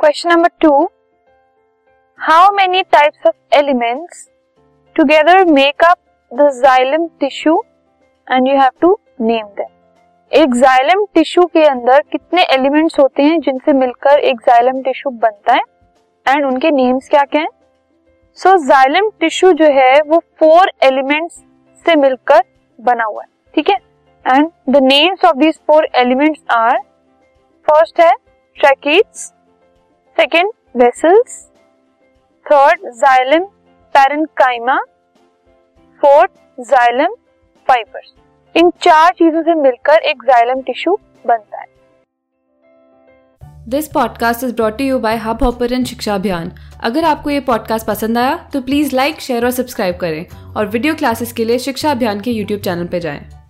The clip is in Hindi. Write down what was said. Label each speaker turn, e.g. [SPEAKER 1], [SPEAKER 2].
[SPEAKER 1] Question number two how many types of elements together make up the xylem tissue and you have to name them एक जाइलम टिश्यू के अंदर कितने एलिमेंट्स होते हैं जिनसे मिलकर एक जाइलम टिश्यू बनता है? एंड उनके नेम्स क्या क्या हैं? सो जाइलम टिश्यू जो है, वो फोर एलिमेंट्स से मिलकर बना हुआ है, ठीक है? And the names of these four elements are first है tracheids second vessels third xylem parenchyma fourth xylem fibres इन चार चीज़ों से मिलकर एक जाइलम टिश्यू बनता है।
[SPEAKER 2] This podcast is brought you by Hubhopper Shiksha Abhiyan अगर आपको ये पॉडकास्ट पसंद आया तो प्लीज़ लाइक शेयर और सब्सक्राइब करें। और वीडियो क्लासेस के लिए शिक्षा अभियान के यूट्यूब चैनल पर जाएँ।